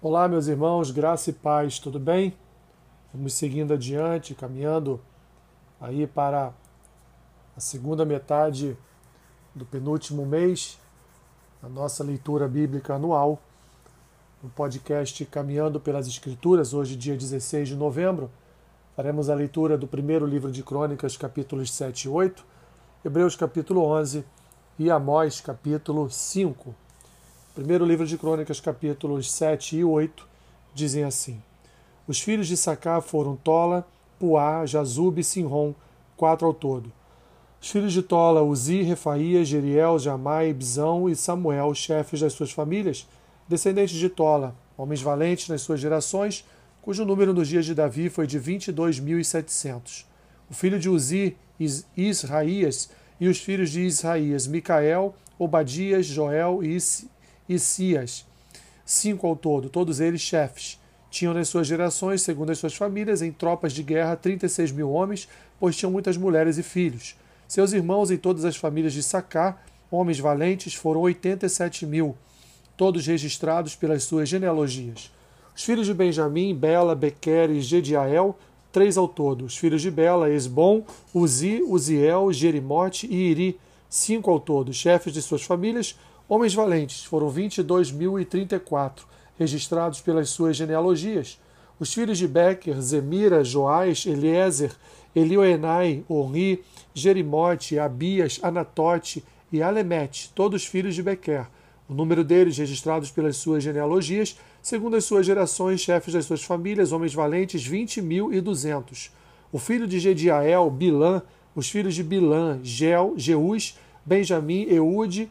Olá, meus irmãos, graça e paz, tudo bem? Vamos seguindo adiante, caminhando aí para a segunda metade do penúltimo mês, a nossa leitura bíblica anual, no podcast Caminhando pelas Escrituras, hoje, dia 16 de novembro. Faremos a leitura do primeiro livro de Crônicas, capítulos 7 e 8, Hebreus, capítulo 11 e Amós, capítulo 5. Primeiro livro de Crônicas, capítulos 7 e 8, dizem assim: Os filhos de Sacá foram Tola, Puá, Jazub e Sinrom, quatro ao todo. Os filhos de Tola, Uzi, Refaías, Jeriel, Jamai, Bizão e Samuel, chefes das suas famílias, descendentes de Tola, homens valentes nas suas gerações, cujo número nos dias de Davi foi de 22.700. O filho de Uzi, Israías, e os filhos de Israías, Micael, Obadias, Joel e e Cias, cinco ao todo, todos eles chefes. Tinham nas suas gerações, segundo as suas famílias, em tropas de guerra 36 mil homens, pois tinham muitas mulheres e filhos. Seus irmãos em todas as famílias de Sacá, homens valentes, foram 87 mil, todos registrados pelas suas genealogias. Os filhos de Benjamim, Bela, Bequer e Gediael, três ao todo. Os filhos de Bela, Esbom, Uzi, Uziel, Jerimote e Iri, cinco ao todo. Chefes de suas famílias, Homens valentes foram 22.034, registrados pelas suas genealogias. Os filhos de Becker, Zemira, Joás, Eliezer, Elioenai, Orri, Jerimote, Abias, Anatote e Alemete, todos filhos de Bequer. O número deles, registrados pelas suas genealogias, segundo as suas gerações, chefes das suas famílias, homens valentes, vinte mil e duzentos. O filho de Gediael, Bilã, os filhos de Bilã, Gel, Jeus, Benjamim, Eude,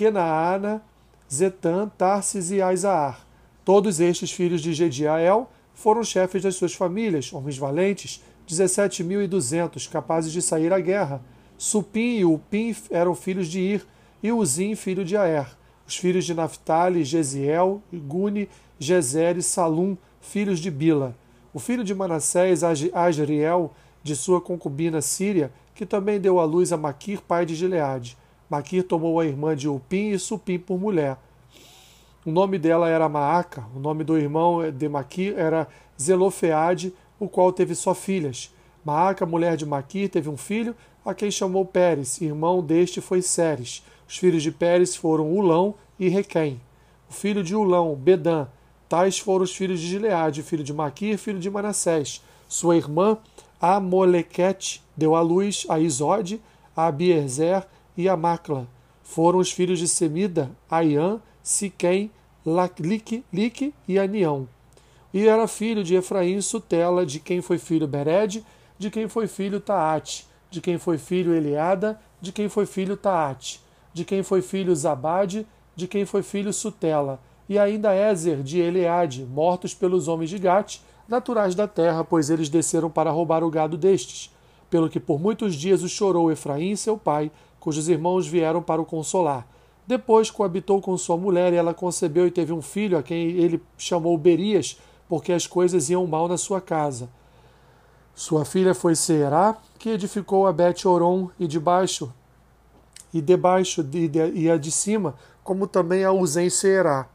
Kenaana, Zetan, Tarsis e Aizaar. Todos estes filhos de Gediael foram chefes das suas famílias, homens valentes, 17.200, capazes de sair à guerra. Supim e Upim eram filhos de Ir, e Uzim, filho de Aer. Os filhos de Naphtali, Gesiel, Guni, Gezer e Salum, filhos de Bila. O filho de Manassés, Asriel, de sua concubina Síria, que também deu à luz a Maquir, pai de Gileade. Maquir tomou a irmã de Upim e Supim por mulher. O nome dela era Maaca, o nome do irmão de Maquir era Zelofeade, o qual teve só filhas. Maaca, mulher de Maquir, teve um filho, a quem chamou Pérez, irmão deste foi Ceres. Os filhos de Pérez foram Ulão e Requém. O filho de Ulão, Bedã. Tais foram os filhos de Gileade, filho de Maquir, filho de Manassés. Sua irmã, Amolequete, deu à luz a Isode, a Abierzer e Amacla. Foram os filhos de Semida, Aian, Siquém, Lique, Lique e Anião. E era filho de Efraim Sutela, de quem foi filho Bered, de quem foi filho Taate, de quem foi filho Eliada, de quem foi filho Taate, de quem foi filho Zabade, de quem foi filho Sutela, e ainda Ézer de Eleade, mortos pelos homens de Gate, naturais da terra, pois eles desceram para roubar o gado destes. Pelo que por muitos dias o chorou Efraim, seu pai, cujos irmãos vieram para o consolar. Depois coabitou com sua mulher e ela concebeu e teve um filho, a quem ele chamou Berias, porque as coisas iam mal na sua casa. Sua filha foi Seerá, que edificou a Bet-Oron e debaixo e debaixo de, de, e a de cima, como também a Uzem Seerá.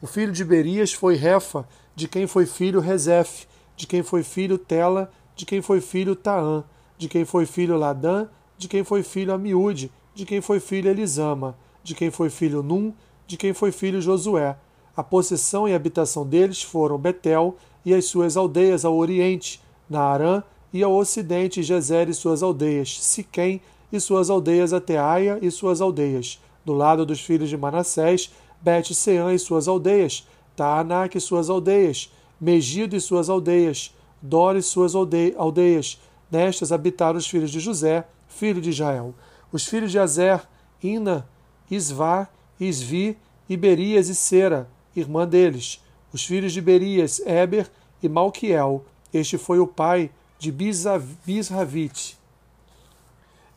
O filho de Berias foi Refa, de quem foi filho Rezef, de quem foi filho Tela, de quem foi filho Taã, de quem foi filho Ladã, de quem foi filho Amiúde, de quem foi filho Elisama, de quem foi filho Num, de quem foi filho Josué. A possessão e habitação deles foram Betel e as suas aldeias ao oriente, Naarã e ao ocidente Gezer e suas aldeias, Siquém e suas aldeias até Aia e suas aldeias. Do lado dos filhos de Manassés, Bet-Seã e suas aldeias, Taanak e suas aldeias, Megido e suas aldeias, Dor e suas aldeias. Nestas habitaram os filhos de José, filho de Israel. Os filhos de Azer, Ina, Isvá, Isvi, Iberias e Sera, irmã deles. Os filhos de Berias, Eber e Malquiel. Este foi o pai de Bisravite.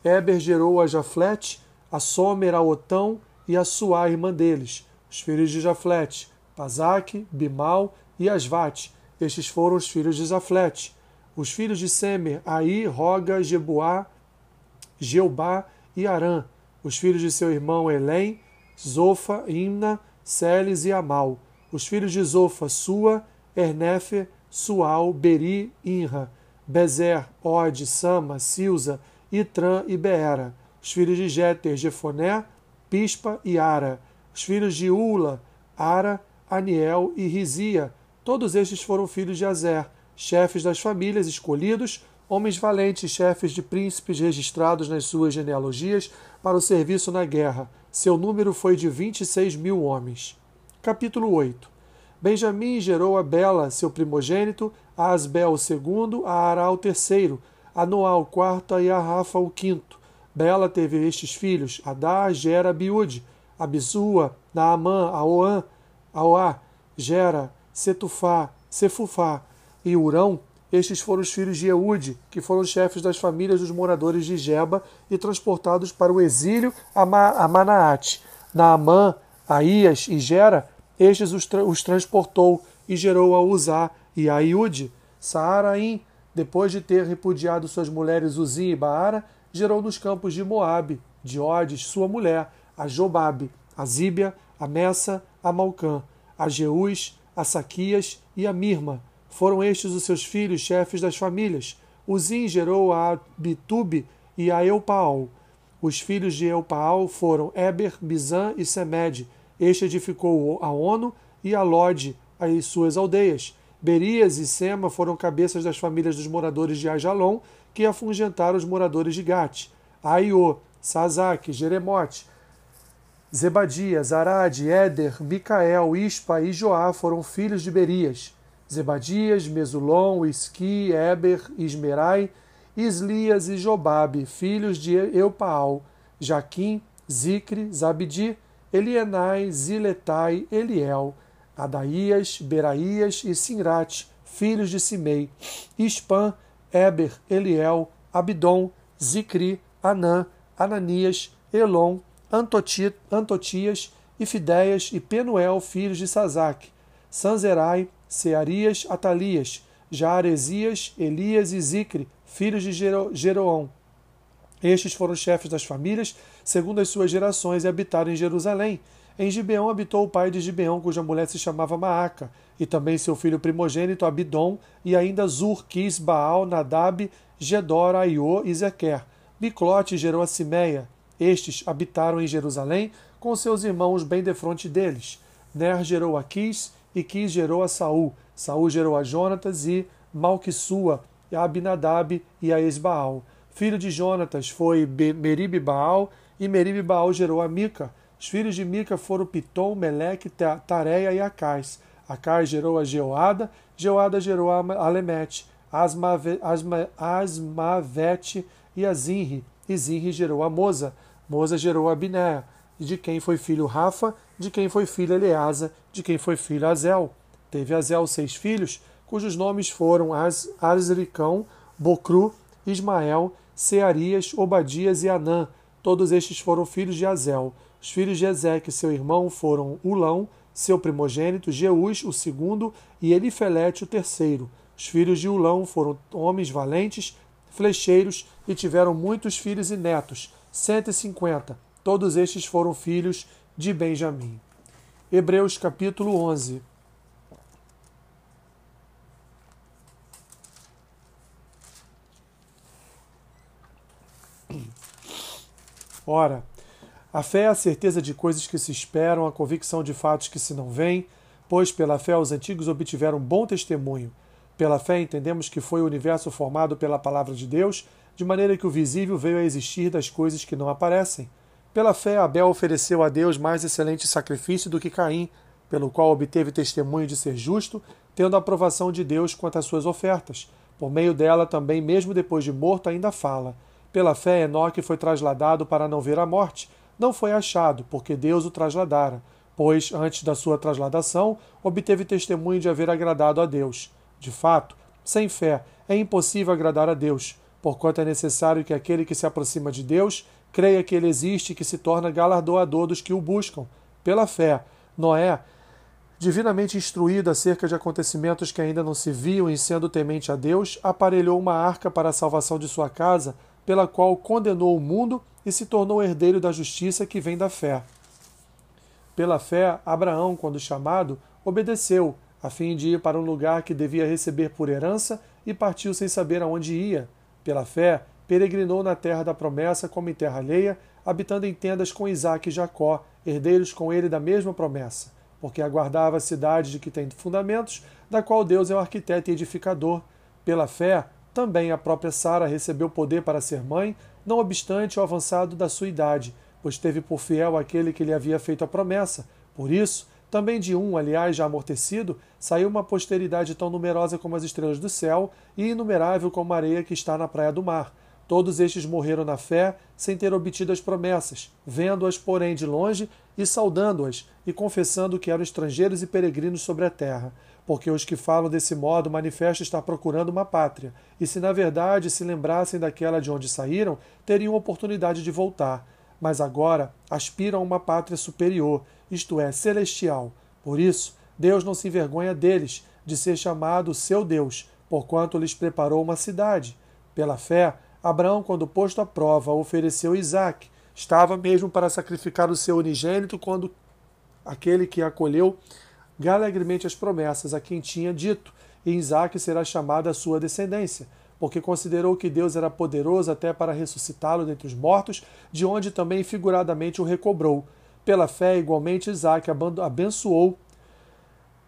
Eber gerou a Jaflete, a Somer, a Otão e a Suá, irmã deles. Os filhos de Jaflete, Pazaque, Bimal e Asvate. Estes foram os filhos de Zaflete. Os filhos de Semer, Aí, Roga, Jebuá, Jeubá e Arã, os filhos de seu irmão Elém, Zofa, Imna, Celes e Amal. Os filhos de Zofa, Sua, Ernefe, Sual, Beri, Inra, Bezer, Ode, Sama, Silza, Itran e Beera. Os filhos de Jeter, Jefoné, Pispa e Ara. Os filhos de Ula, Ara, Aniel e Rizia. Todos estes foram filhos de Azer, chefes das famílias escolhidos, homens valentes, chefes de príncipes registrados nas suas genealogias para o serviço na guerra. Seu número foi de 26 mil homens. Capítulo 8 Benjamim gerou a Bela, seu primogênito, a Asbel o segundo, a Ará o terceiro, a Noá o quarto e a Rafa o quinto. Bela teve estes filhos, Adá, Gera, Biúde, Abisua, Naamã, Aoã, Aoá, Gera, Setufá, Sefufá e Urão. Estes foram os filhos de Eude, que foram chefes das famílias dos moradores de Geba e transportados para o exílio a, Ma a Manaate. Naamã, Aías e Gera, estes os, tra os transportou e gerou a Uzá e a Iude. Saaraim, depois de ter repudiado suas mulheres Uzim e Baara, gerou nos campos de Moabe, de Odes, sua mulher, a Jobabe, a Zíbia, a Messa, a Malcã, a Jeús, a Saquias e a Mirma. Foram estes os seus filhos, chefes das famílias. Uzim gerou a Bitube e a Eupaal. Os filhos de Eupaal foram Eber, Bizã e Semed. Este edificou a Ono e a Lode, as suas aldeias. Berias e Sema foram cabeças das famílias dos moradores de Ajalon, que afungentaram os moradores de Gate. Aiô, Sazak, Jeremote, Zebadias, Arad, Éder, Micael, Ispa e Joá foram filhos de Berias. Zebadias, Mesulon, Isqui, Eber, Ismerai, Islias e Jobabe, filhos de Eupaal, Jaquim, Zicre, Zabdi, Elienai, Ziletai, Eliel, Adaías, Beraías e Sinrate, filhos de Simei, Ispan, Eber, Eliel, Abdon, Zicri, Anã, Ananias, Elon, Antoti, Antotias, Ifideias e Penuel, filhos de Sazac, Sanzerai, Searias, Atalias, Jaaresias, Elias e Zicre, filhos de Jeroão. Estes foram chefes das famílias, segundo as suas gerações, e habitaram em Jerusalém. Em Gibeão habitou o pai de Gibeão, cuja mulher se chamava Maaca, e também seu filho primogênito Abidom, e ainda Zur, Quis, Baal, Nadab, Gedor, Aiô e Zequer. Miclote gerou a Simeia. Estes habitaram em Jerusalém com seus irmãos bem defronte deles. Ner gerou a e Quis gerou a Saul. Saul gerou a Jonatas e Malquissua, a Abinadab e a Esbaal. Filho de Jonatas foi Merib Baal, e Merib Baal gerou a Mica. Os filhos de Mica foram Pitom, Meleque, Tareia e Acais. Acais gerou a Geoada, Geoada gerou a Alemete, Asmave, Asma, Asmavete e a Zinri, e Zinri gerou a Moza. Moza gerou a Binéa, de quem foi filho Rafa, de quem foi filho Eleasa, de quem foi filho Azel. Teve Azel seis filhos, cujos nomes foram As, Azricão, Bocru, Ismael, Searias, Obadias e Anã. Todos estes foram filhos de Azel. Os filhos de Ezeque, seu irmão, foram Ulão, seu primogênito, Jeús, o segundo, e Elifelete, o terceiro. Os filhos de Ulão foram homens valentes, flecheiros, e tiveram muitos filhos e netos, cento e cinquenta. Todos estes foram filhos de Benjamim. Hebreus capítulo 11. Ora, a fé é a certeza de coisas que se esperam, a convicção de fatos que se não veem, pois pela fé os antigos obtiveram bom testemunho. Pela fé entendemos que foi o universo formado pela palavra de Deus, de maneira que o visível veio a existir das coisas que não aparecem. Pela fé, Abel ofereceu a Deus mais excelente sacrifício do que Caim, pelo qual obteve testemunho de ser justo, tendo a aprovação de Deus quanto às suas ofertas. Por meio dela, também, mesmo depois de morto, ainda fala. Pela fé, Enoque foi trasladado para não ver a morte, não foi achado, porque Deus o trasladara, pois, antes da sua trasladação, obteve testemunho de haver agradado a Deus. De fato, sem fé é impossível agradar a Deus, porquanto é necessário que aquele que se aproxima de Deus creia que ele existe e que se torna galardoador dos que o buscam. Pela fé, Noé, divinamente instruído acerca de acontecimentos que ainda não se viam e sendo temente a Deus, aparelhou uma arca para a salvação de sua casa, pela qual condenou o mundo e se tornou herdeiro da justiça que vem da fé. Pela fé, Abraão, quando chamado, obedeceu, a fim de ir para um lugar que devia receber por herança e partiu sem saber aonde ia. Pela fé, peregrinou na terra da promessa como em terra alheia, habitando em tendas com Isaque e Jacó, herdeiros com ele da mesma promessa, porque aguardava a cidade de que tem fundamentos, da qual Deus é o arquiteto e edificador. Pela fé, também a própria Sara recebeu poder para ser mãe, não obstante o avançado da sua idade, pois teve por fiel aquele que lhe havia feito a promessa. Por isso, também de um, aliás, já amortecido, saiu uma posteridade tão numerosa como as estrelas do céu e inumerável como a areia que está na praia do mar. Todos estes morreram na fé, sem ter obtido as promessas, vendo-as, porém, de longe e saudando-as, e confessando que eram estrangeiros e peregrinos sobre a terra. Porque os que falam desse modo manifestam estar procurando uma pátria, e se na verdade se lembrassem daquela de onde saíram, teriam oportunidade de voltar. Mas agora aspiram a uma pátria superior, isto é, celestial. Por isso, Deus não se envergonha deles, de ser chamado seu Deus, porquanto lhes preparou uma cidade. Pela fé, Abraão, quando posto à prova, ofereceu Isaac. Estava mesmo para sacrificar o seu unigênito quando aquele que acolheu alegremente as promessas a quem tinha dito, e Isaac será chamado a sua descendência, porque considerou que Deus era poderoso até para ressuscitá-lo dentre os mortos, de onde também figuradamente o recobrou. Pela fé, igualmente, Isaac abençoou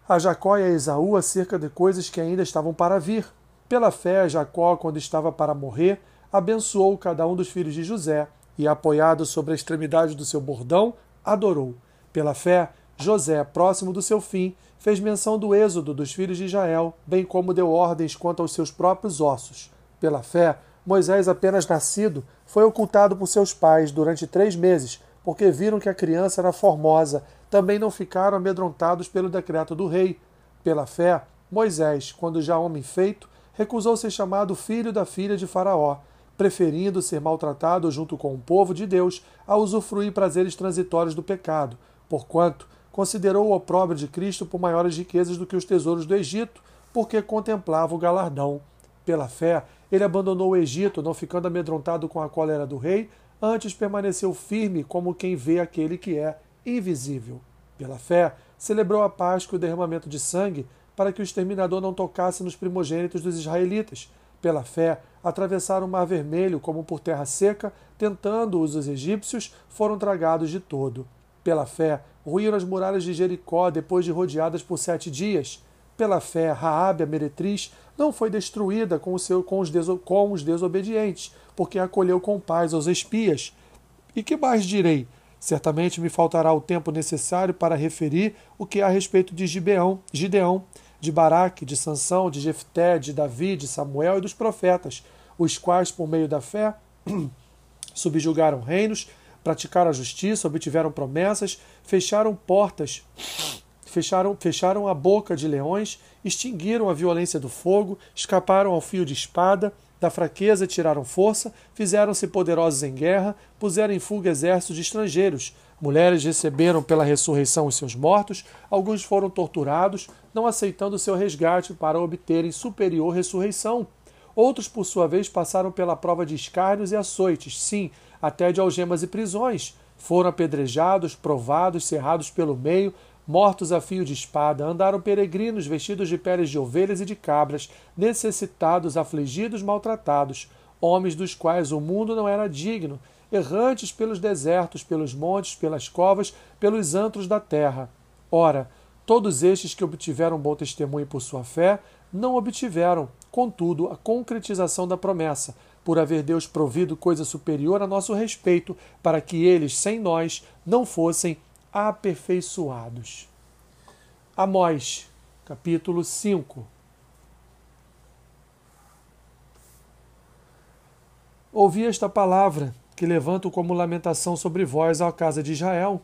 a Jacó e a Esaú acerca de coisas que ainda estavam para vir. Pela fé, Jacó, quando estava para morrer, abençoou cada um dos filhos de José e, apoiado sobre a extremidade do seu bordão, adorou. Pela fé, José, próximo do seu fim, fez menção do êxodo dos filhos de Israel, bem como deu ordens quanto aos seus próprios ossos. Pela fé, Moisés, apenas nascido, foi ocultado por seus pais durante três meses porque viram que a criança era formosa, também não ficaram amedrontados pelo decreto do rei. Pela fé, Moisés, quando já homem feito, recusou ser chamado filho da filha de Faraó, preferindo ser maltratado junto com o povo de Deus a usufruir prazeres transitórios do pecado, porquanto considerou o opróbrio de Cristo por maiores riquezas do que os tesouros do Egito, porque contemplava o galardão. Pela fé, ele abandonou o Egito, não ficando amedrontado com a cólera do rei, antes permaneceu firme como quem vê aquele que é invisível. Pela fé, celebrou a Páscoa e o derramamento de sangue para que o exterminador não tocasse nos primogênitos dos israelitas. Pela fé, atravessaram o Mar Vermelho como por terra seca, tentando-os os egípcios, foram tragados de todo. Pela fé, ruíram as muralhas de Jericó depois de rodeadas por sete dias. Pela fé, Raabe, a meretriz, não foi destruída com, seu, com, os, deso, com os desobedientes, porque acolheu com paz aos espias. E que mais direi? Certamente me faltará o tempo necessário para referir o que há a respeito de Gibeão, Gideão, de Baraque, de Sansão, de Jefté, de Davi, de Samuel e dos profetas, os quais, por meio da fé, subjugaram reinos, praticaram a justiça, obtiveram promessas, fecharam portas fecharam, fecharam a boca de leões, extinguiram a violência do fogo, escaparam ao fio de espada, da fraqueza tiraram força, fizeram-se poderosos em guerra, puseram em fuga exércitos de estrangeiros. Mulheres receberam pela ressurreição os seus mortos, alguns foram torturados, não aceitando seu resgate para obterem superior ressurreição. Outros, por sua vez, passaram pela prova de escárnios e açoites, sim, até de algemas e prisões. Foram apedrejados, provados, cerrados pelo meio, mortos a fio de espada, andaram peregrinos vestidos de peles de ovelhas e de cabras, necessitados, afligidos, maltratados, homens dos quais o mundo não era digno, errantes pelos desertos, pelos montes, pelas covas, pelos antros da terra. Ora, todos estes que obtiveram bom testemunho por sua fé, não obtiveram, contudo, a concretização da promessa, por haver Deus provido coisa superior a nosso respeito, para que eles, sem nós, não fossem aperfeiçoados. Amós, capítulo 5. Ouvi esta palavra, que levanto como lamentação sobre vós à casa de Israel.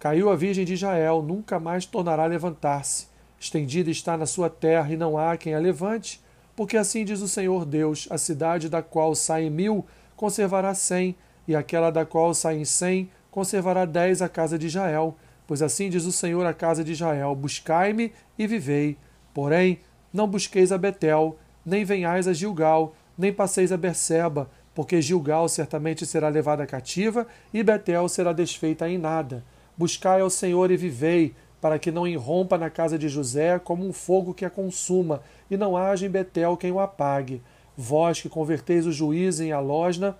Caiu a virgem de Israel, nunca mais tornará a levantar-se. Estendida está na sua terra e não há quem a levante. Porque assim diz o Senhor Deus: a cidade da qual saem mil conservará cem, e aquela da qual saem cem conservará dez a casa de Israel, pois assim diz o Senhor à casa de Israel: Buscai-me e vivei. Porém, não busqueis a Betel, nem venhais a Gilgal, nem passeis a Berseba, porque Gilgal certamente será levada cativa e Betel será desfeita em nada. Buscai ao Senhor e vivei, para que não irrompa na casa de José como um fogo que a consuma, e não haja em Betel quem o apague. Vós que converteis o juiz em alosna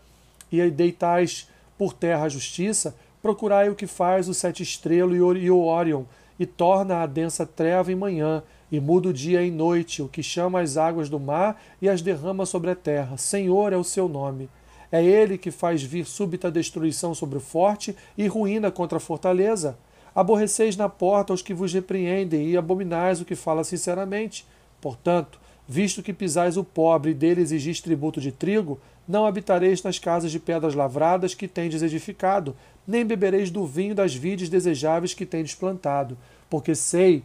e deitais por terra a justiça, procurai o que faz o sete estrelo e o Órion, e torna a densa treva em manhã, e muda o dia em noite, o que chama as águas do mar e as derrama sobre a terra. Senhor é o seu nome. É ele que faz vir súbita destruição sobre o forte e ruína contra a fortaleza. Aborreceis na porta os que vos repreendem e abominais o que fala sinceramente. Portanto, visto que pisais o pobre e dele exigis tributo de trigo, não habitareis nas casas de pedras lavradas que tendes edificado, nem bebereis do vinho das vides desejáveis que tendes plantado, porque sei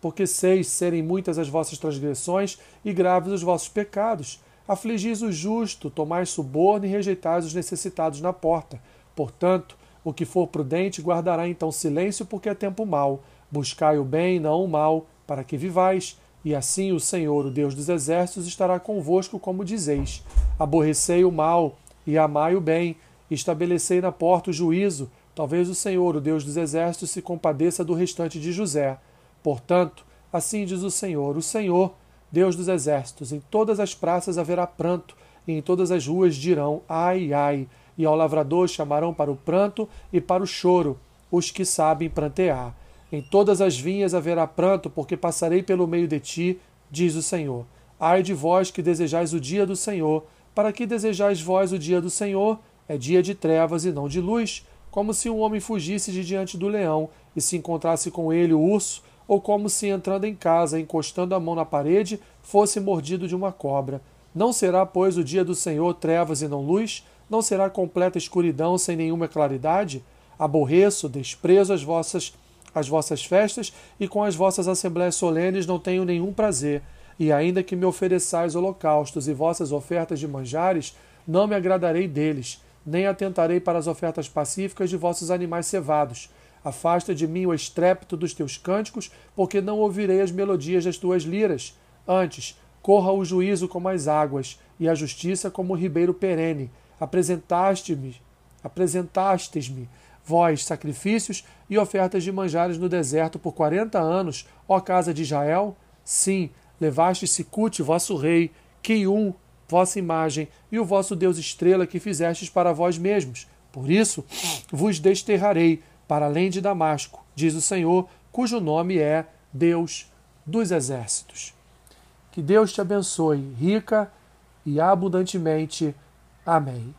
porque seis serem muitas as vossas transgressões e graves os vossos pecados. Afligis o justo, tomais suborno e rejeitais os necessitados na porta. Portanto, o que for prudente guardará então silêncio, porque é tempo mau. Buscai o bem, não o mal, para que vivais. E assim o Senhor, o Deus dos exércitos, estará convosco, como dizeis. Aborrecei o mal e amai o bem. Estabelecei na porta o juízo. Talvez o Senhor, o Deus dos exércitos, se compadeça do restante de José. Portanto, assim diz o Senhor: O Senhor, Deus dos exércitos, em todas as praças haverá pranto, e em todas as ruas dirão: Ai, ai. E ao lavrador chamarão para o pranto e para o choro os que sabem prantear. Em todas as vinhas haverá pranto, porque passarei pelo meio de ti, diz o Senhor. Ai de vós que desejais o dia do Senhor. Para que desejais vós o dia do Senhor? É dia de trevas e não de luz, como se um homem fugisse de diante do leão e se encontrasse com ele o urso ou como se entrando em casa, encostando a mão na parede, fosse mordido de uma cobra. Não será, pois, o dia do Senhor trevas e não luz? Não será completa escuridão sem nenhuma claridade? Aborreço, desprezo as vossas as vossas festas e com as vossas assembléias solenes não tenho nenhum prazer. E ainda que me ofereçais holocaustos e vossas ofertas de manjares, não me agradarei deles, nem atentarei para as ofertas pacíficas de vossos animais cevados. Afasta de mim o estrépito dos teus cânticos, porque não ouvirei as melodias das tuas liras. Antes, corra o juízo como as águas, e a justiça como o ribeiro perene. Apresentaste-me, apresentastes-me, vós, sacrifícios e ofertas de manjares no deserto por quarenta anos, ó casa de Israel? Sim, levaste Sicute, vosso rei, Quium, vossa imagem, e o vosso Deus estrela que fizestes para vós mesmos. Por isso vos desterrarei para além de Damasco, diz o Senhor, cujo nome é Deus dos exércitos. Que Deus te abençoe rica e abundantemente. Amém.